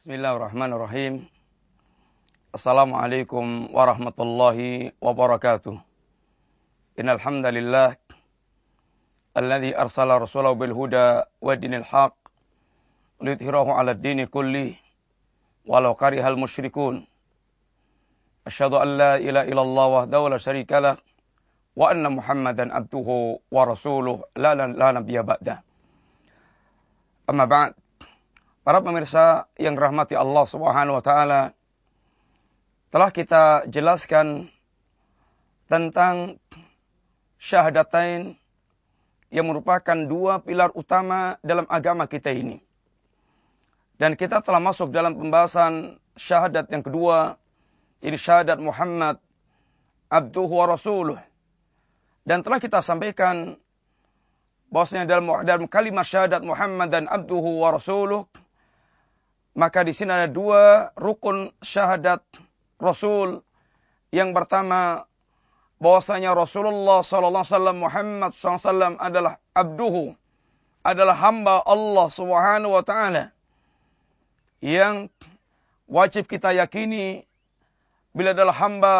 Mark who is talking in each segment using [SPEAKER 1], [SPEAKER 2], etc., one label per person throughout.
[SPEAKER 1] Bismillahirrahmanirrahim. Assalamualaikum warahmatullahi wabarakatuh. Innal hamdalillah alladzi arsala rasulahu bil huda wa dinil haq liyudhhirahu 'ala ad-dini kulli walau karihal musyrikun. Asyhadu an la ilaha illallah wahdahu la syarika lah wa anna Muhammadan abduhu wa rasuluh la la, la nabiyya ba'da. Amma ba'd. Para pemirsa yang rahmati Allah Subhanahu wa taala, telah kita jelaskan tentang syahadatain yang merupakan dua pilar utama dalam agama kita ini. Dan kita telah masuk dalam pembahasan syahadat yang kedua, ini syahadat Muhammad abduhu wa rasuluh. Dan telah kita sampaikan bahwasanya dalam dalam kalimat syahadat Muhammad dan abduhu wa rasuluh maka di sini ada dua rukun syahadat Rasul. Yang pertama bahwasanya Rasulullah sallallahu alaihi Muhammad sallallahu adalah abduhu, adalah hamba Allah Subhanahu wa taala. Yang wajib kita yakini bila adalah hamba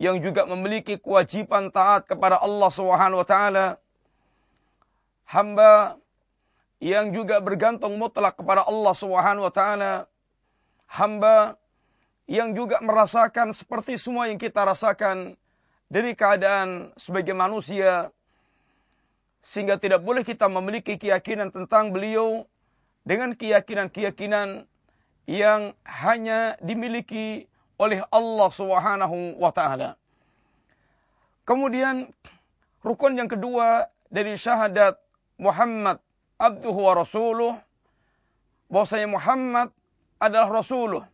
[SPEAKER 1] yang juga memiliki kewajiban taat kepada Allah Subhanahu wa taala. Hamba yang juga bergantung mutlak kepada Allah Subhanahu wa taala. Hamba yang juga merasakan seperti semua yang kita rasakan dari keadaan sebagai manusia sehingga tidak boleh kita memiliki keyakinan tentang beliau dengan keyakinan-keyakinan yang hanya dimiliki oleh Allah Subhanahu wa taala. Kemudian rukun yang kedua dari syahadat Muhammad abduhu wa rasuluh bahwasanya Muhammad adalah rasuluh.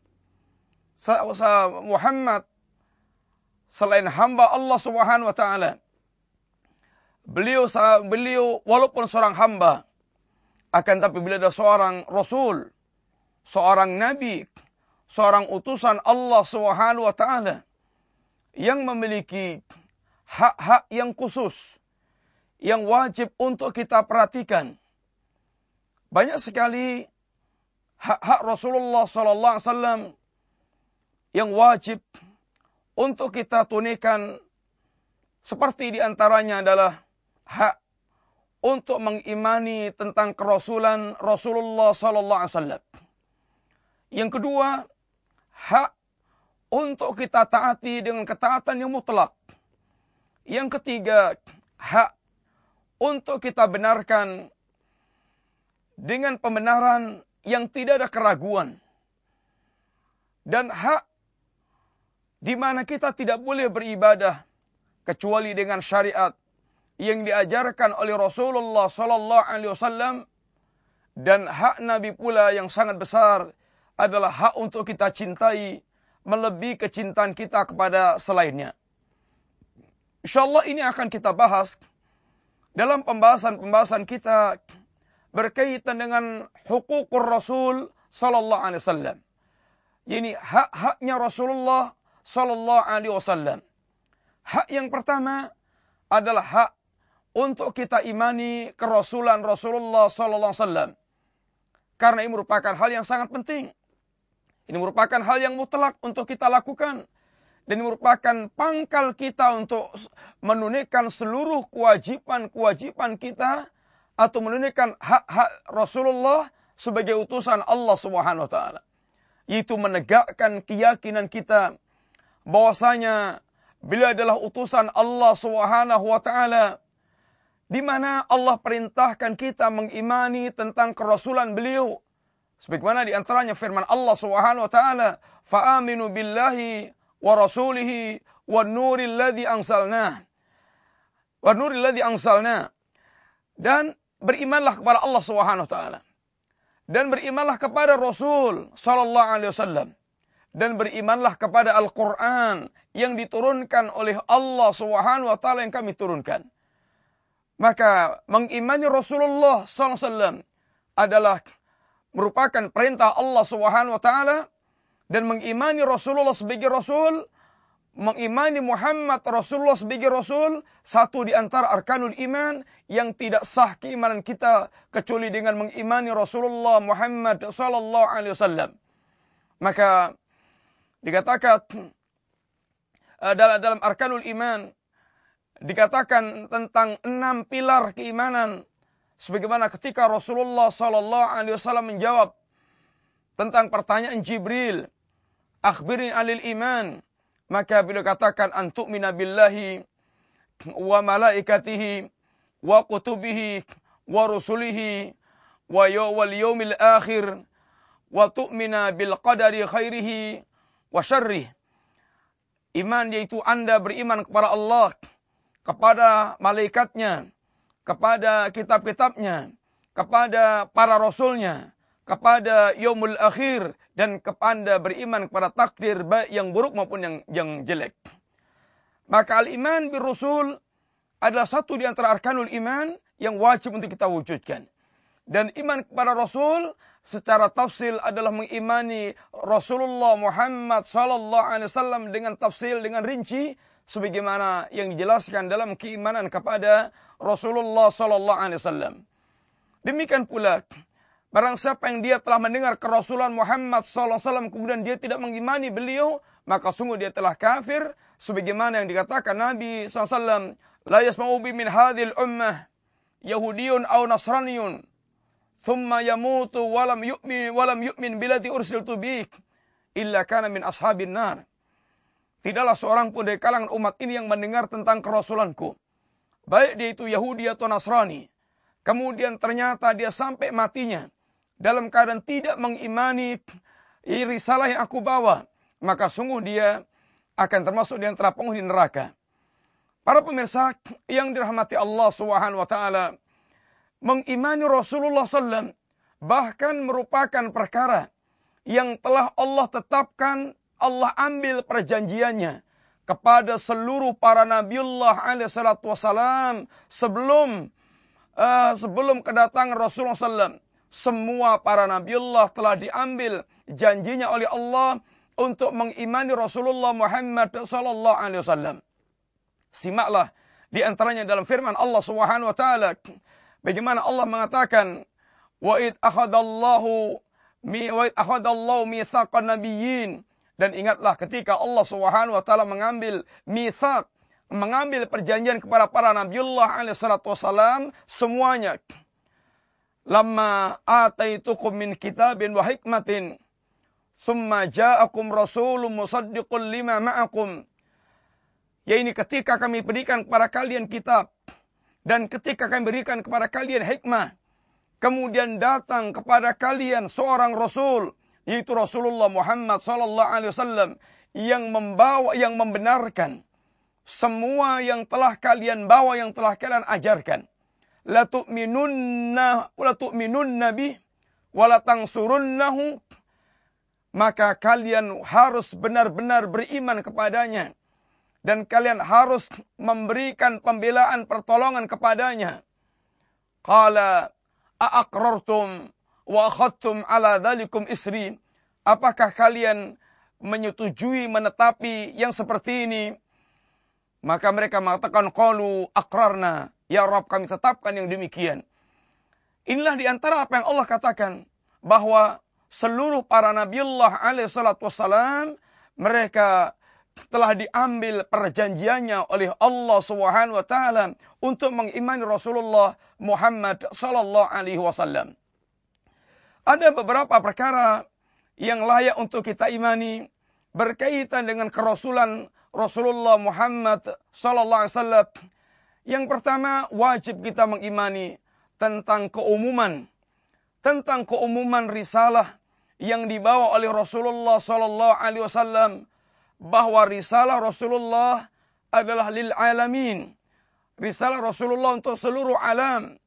[SPEAKER 1] Muhammad selain hamba Allah Subhanahu wa taala. Beliau beliau walaupun seorang hamba akan tapi beliau adalah seorang rasul, seorang nabi, seorang utusan Allah Subhanahu wa taala yang memiliki hak-hak yang khusus yang wajib untuk kita perhatikan banyak sekali hak-hak Rasulullah sallallahu alaihi wasallam yang wajib untuk kita tunaikan seperti di antaranya adalah hak untuk mengimani tentang kerasulan Rasulullah sallallahu alaihi wasallam. Yang kedua, hak untuk kita taati dengan ketaatan yang mutlak. Yang ketiga, hak untuk kita benarkan dengan pembenaran yang tidak ada keraguan. Dan hak di mana kita tidak boleh beribadah kecuali dengan syariat yang diajarkan oleh Rasulullah sallallahu alaihi wasallam dan hak Nabi pula yang sangat besar adalah hak untuk kita cintai melebihi kecintaan kita kepada selainnya. Insyaallah ini akan kita bahas dalam pembahasan-pembahasan kita berkaitan dengan hukukur Rasul sallallahu alaihi wasallam. Ini hak-haknya Rasulullah sallallahu alaihi wasallam. Hak yang pertama adalah hak untuk kita imani kerasulan Rasulullah sallallahu alaihi wasallam. Karena ini merupakan hal yang sangat penting. Ini merupakan hal yang mutlak untuk kita lakukan. Dan merupakan pangkal kita untuk menunaikan seluruh kewajiban-kewajiban kita atau menunaikan hak-hak Rasulullah sebagai utusan Allah Subhanahu wa taala. Itu menegakkan keyakinan kita bahwasanya beliau adalah utusan Allah Subhanahu wa taala di mana Allah perintahkan kita mengimani tentang kerasulan beliau. Sebagaimana di antaranya firman Allah Subhanahu wa taala, "Fa'aminu billahi wa rasulihi wan nuril ladzi anzalna." Wan nuril ladzi anzalna. Dan berimanlah kepada Allah Subhanahu taala. Dan berimanlah kepada Rasul sallallahu alaihi wasallam. Dan berimanlah kepada Al-Qur'an yang diturunkan oleh Allah Subhanahu wa taala yang kami turunkan. Maka mengimani Rasulullah sallallahu alaihi wasallam adalah merupakan perintah Allah Subhanahu wa taala. Dan mengimani Rasulullah sebagai rasul mengimani Muhammad Rasulullah sebagai Rasul, satu di antara arkanul iman yang tidak sah keimanan kita kecuali dengan mengimani Rasulullah Muhammad Sallallahu Alaihi Wasallam. Maka dikatakan uh, dalam, dalam arkanul iman dikatakan tentang enam pilar keimanan sebagaimana ketika Rasulullah sallallahu alaihi wasallam menjawab tentang pertanyaan Jibril akhbirin alil iman maka beliau katakan antuk billahi wa malaikatihi wa kutubihi wa rusulihi wa wal yaumil akhir wa tu'mina bil qadari khairihi wa syarrih. Iman yaitu Anda beriman kepada Allah, kepada malaikatnya, kepada kitab-kitabnya, kepada para rasulnya, kepada yaumul akhir dan kepada beriman kepada takdir baik yang buruk maupun yang yang jelek. Maka al-iman bir rasul adalah satu di antara arkanul iman yang wajib untuk kita wujudkan. Dan iman kepada Rasul secara tafsil adalah mengimani Rasulullah Muhammad sallallahu alaihi wasallam dengan tafsil dengan rinci sebagaimana yang dijelaskan dalam keimanan kepada Rasulullah sallallahu alaihi wasallam. Demikian pula Barang siapa yang dia telah mendengar kerasulan Muhammad SAW kemudian dia tidak mengimani beliau, maka sungguh dia telah kafir. Sebagaimana yang dikatakan Nabi SAW, La yasma'u min hadhil ummah, Yahudiyun au Nasraniyun, thumma yamutu walam yu'min walam yu'min bilati ursiltu bik, illa kana min ashabin nar. Tidaklah seorang pun dari kalangan umat ini yang mendengar tentang kerasulanku. Baik dia itu Yahudi atau Nasrani. Kemudian ternyata dia sampai matinya dalam keadaan tidak mengimani risalah yang aku bawa, maka sungguh dia akan termasuk di antara penghuni neraka. Para pemirsa yang dirahmati Allah Subhanahu wa taala, mengimani Rasulullah sallam bahkan merupakan perkara yang telah Allah tetapkan, Allah ambil perjanjiannya kepada seluruh para nabiullah alaihi salatu wasalam sebelum uh, sebelum kedatangan Rasulullah sallam semua para nabiullah telah diambil janjinya oleh Allah untuk mengimani Rasulullah Muhammad sallallahu alaihi wasallam. Simaklah di antaranya dalam firman Allah Subhanahu wa taala bagaimana Allah mengatakan wa id akhadallahu mi wa id akhadallahu mitsaqan nabiyyin dan ingatlah ketika Allah Subhanahu wa taala mengambil mitsaq mengambil perjanjian kepada para nabiullah alaihi salatu wasallam semuanya lamma ataitukum min kitabin wa hikmatin summa ja'akum rasulun musaddiqun lima ma'akum. Yaitu ketika kami berikan kepada kalian kitab dan ketika kami berikan kepada kalian hikmah kemudian datang kepada kalian seorang rasul yaitu Rasulullah Muhammad sallallahu alaihi wasallam yang membawa yang membenarkan semua yang telah kalian bawa yang telah kalian ajarkan la tu'minunna wa la tu'minunna bih wa la tansurunnahu maka kalian harus benar-benar beriman kepadanya. Dan kalian harus memberikan pembelaan pertolongan kepadanya. Qala aqrartum wa akhadtum ala dhalikum isri apakah kalian menyetujui menetapi yang seperti ini? Maka mereka mengatakan qalu aqrarna Ya Rabb kami tetapkan yang demikian. Inilah di antara apa yang Allah katakan. Bahwa seluruh para Nabiullah alaihi salatu wassalam. Mereka telah diambil perjanjiannya oleh Allah Subhanahu wa taala untuk mengimani Rasulullah Muhammad sallallahu alaihi wasallam. Ada beberapa perkara yang layak untuk kita imani berkaitan dengan kerasulan Rasulullah Muhammad sallallahu alaihi wasallam yang pertama, wajib kita mengimani tentang keumuman, tentang keumuman risalah yang dibawa oleh Rasulullah sallallahu alaihi wasallam bahwa risalah Rasulullah adalah lil alamin. Risalah Rasulullah untuk seluruh alam.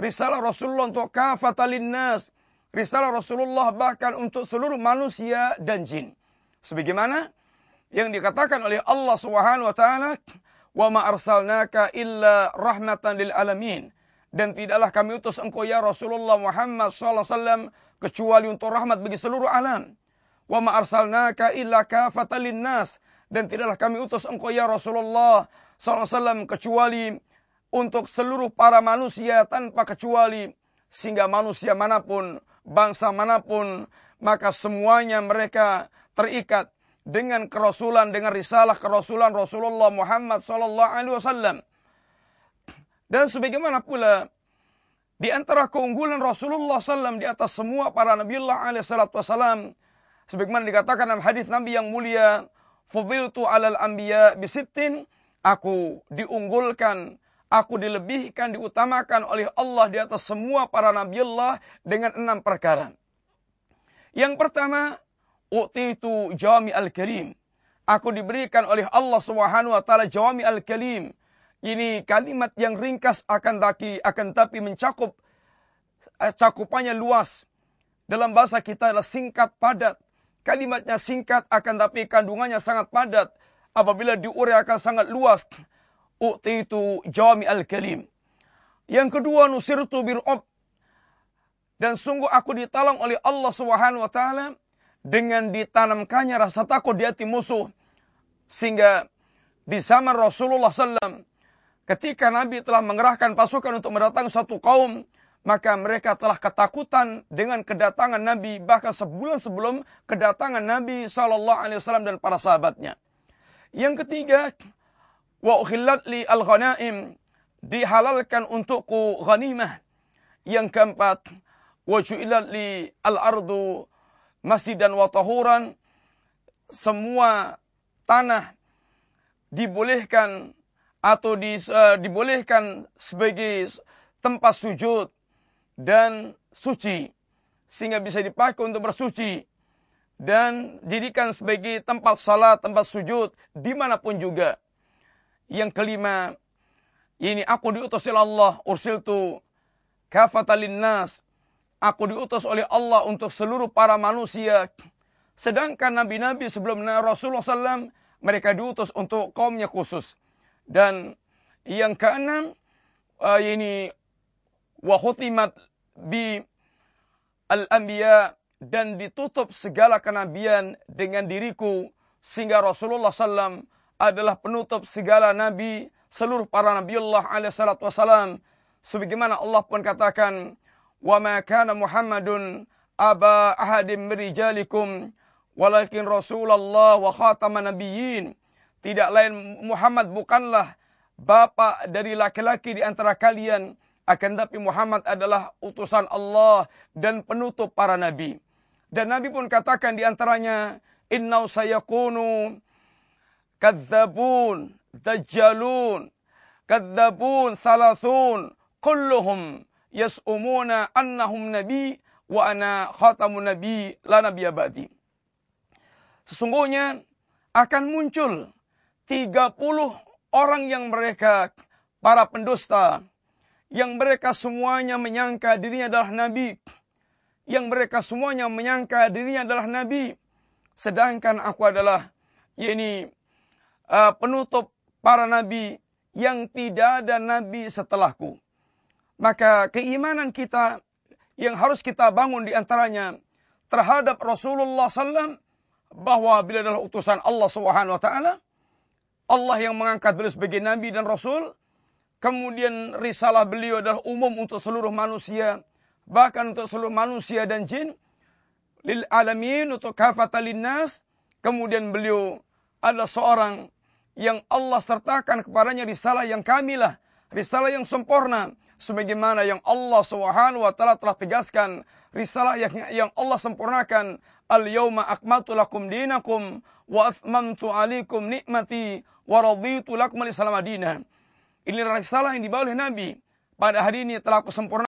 [SPEAKER 1] Risalah Rasulullah untuk kafatalin nas. Risalah Rasulullah bahkan untuk seluruh manusia dan jin. Sebagaimana yang dikatakan oleh Allah Subhanahu wa taala Wa ma arsalnaka illa rahmatan lil alamin. Dan tidaklah kami utus engkau ya Rasulullah Muhammad SAW kecuali untuk rahmat bagi seluruh alam. Wa ma arsalnaka illa kafatan nas. dan tidaklah kami utus engkau ya Rasulullah SAW kecuali untuk seluruh para manusia tanpa kecuali sehingga manusia mana pun, bangsa mana pun, maka semuanya mereka terikat dengan kerasulan, dengan risalah kerasulan Rasulullah Muhammad sallallahu alaihi wasallam. Dan sebagaimana pula di antara keunggulan Rasulullah SAW di atas semua para Nabiullah alaihi wasallam sebagaimana dikatakan dalam hadis Nabi yang mulia, "Fudiltu 'alal anbiya bisittin" Aku diunggulkan aku dilebihkan, diutamakan oleh Allah di atas semua para Nabi Allah dengan enam perkara. Yang pertama, utitu jami al-karim. Aku diberikan oleh Allah Subhanahu wa taala jawami al-kalim. Ini kalimat yang ringkas akan tapi akan tapi mencakup eh, cakupannya luas. Dalam bahasa kita adalah singkat padat. Kalimatnya singkat akan tapi kandungannya sangat padat. Apabila diuraikan sangat luas u'titu jawami al-kalim. Yang kedua nusirtu bir'ab. Dan sungguh aku ditolong oleh Allah Subhanahu wa taala dengan ditanamkannya rasa takut di hati musuh. Sehingga di zaman Rasulullah SAW, ketika Nabi telah mengerahkan pasukan untuk mendatangi satu kaum, maka mereka telah ketakutan dengan kedatangan Nabi bahkan sebulan sebelum kedatangan Nabi Sallallahu Alaihi Wasallam dan para sahabatnya. Yang ketiga, wa ukhillat li al-ghanaim dihalalkan untukku ghanimah yang keempat wa ju'ilat li al-ardu masjidan wa tahuran semua tanah dibolehkan atau di, uh, dibolehkan sebagai tempat sujud dan suci sehingga bisa dipakai untuk bersuci dan jadikan sebagai tempat salat, tempat sujud di mana pun juga. Yang kelima, ini aku diutus oleh Allah, ursiltu kafatalin nas. Aku diutus oleh Allah untuk seluruh para manusia. Sedangkan nabi-nabi sebelum Rasulullah SAW, mereka diutus untuk kaumnya khusus. Dan yang keenam, uh, ini wahutimat bi al-anbiya dan ditutup segala kenabian dengan diriku sehingga Rasulullah SAW adalah penutup segala nabi, seluruh para nabiullah alaihi salatu wasalam. Sebagaimana Allah pun katakan, "Wa ma kana Muhammadun aba ahadim merijalikum walakin Rasulullah wa khataman nabiyyin." Tidak lain Muhammad bukanlah bapak dari laki-laki di antara kalian, akan tapi Muhammad adalah utusan Allah dan penutup para nabi. Dan Nabi pun katakan di antaranya, "Innau sayakunu kadzabun, dajjalun, kadzabun salasun, kulluhum yas'umuna annahum nabi wa ana khatamun nabi la nabiyya ba'di. Sesungguhnya akan muncul 30 orang yang mereka para pendusta yang mereka semuanya menyangka dirinya adalah nabi yang mereka semuanya menyangka dirinya adalah nabi sedangkan aku adalah yakni uh, penutup para nabi yang tidak ada nabi setelahku. Maka keimanan kita yang harus kita bangun di antaranya terhadap Rasulullah SAW bahwa bila adalah utusan Allah Subhanahu wa taala Allah yang mengangkat beliau sebagai nabi dan rasul kemudian risalah beliau adalah umum untuk seluruh manusia bahkan untuk seluruh manusia dan jin lil alamin untuk kafatalin nas kemudian beliau adalah seorang yang Allah sertakan kepadanya risalah yang kamilah, risalah yang sempurna sebagaimana yang Allah Subhanahu wa taala telah tegaskan risalah yang yang Allah sempurnakan al-yauma akmaltu lakum dinakum wa atmamtu alaikum nikmati wa raditu lakum al-islam Ini risalah yang dibawa oleh Nabi. Pada hari ini telah aku sempurnakan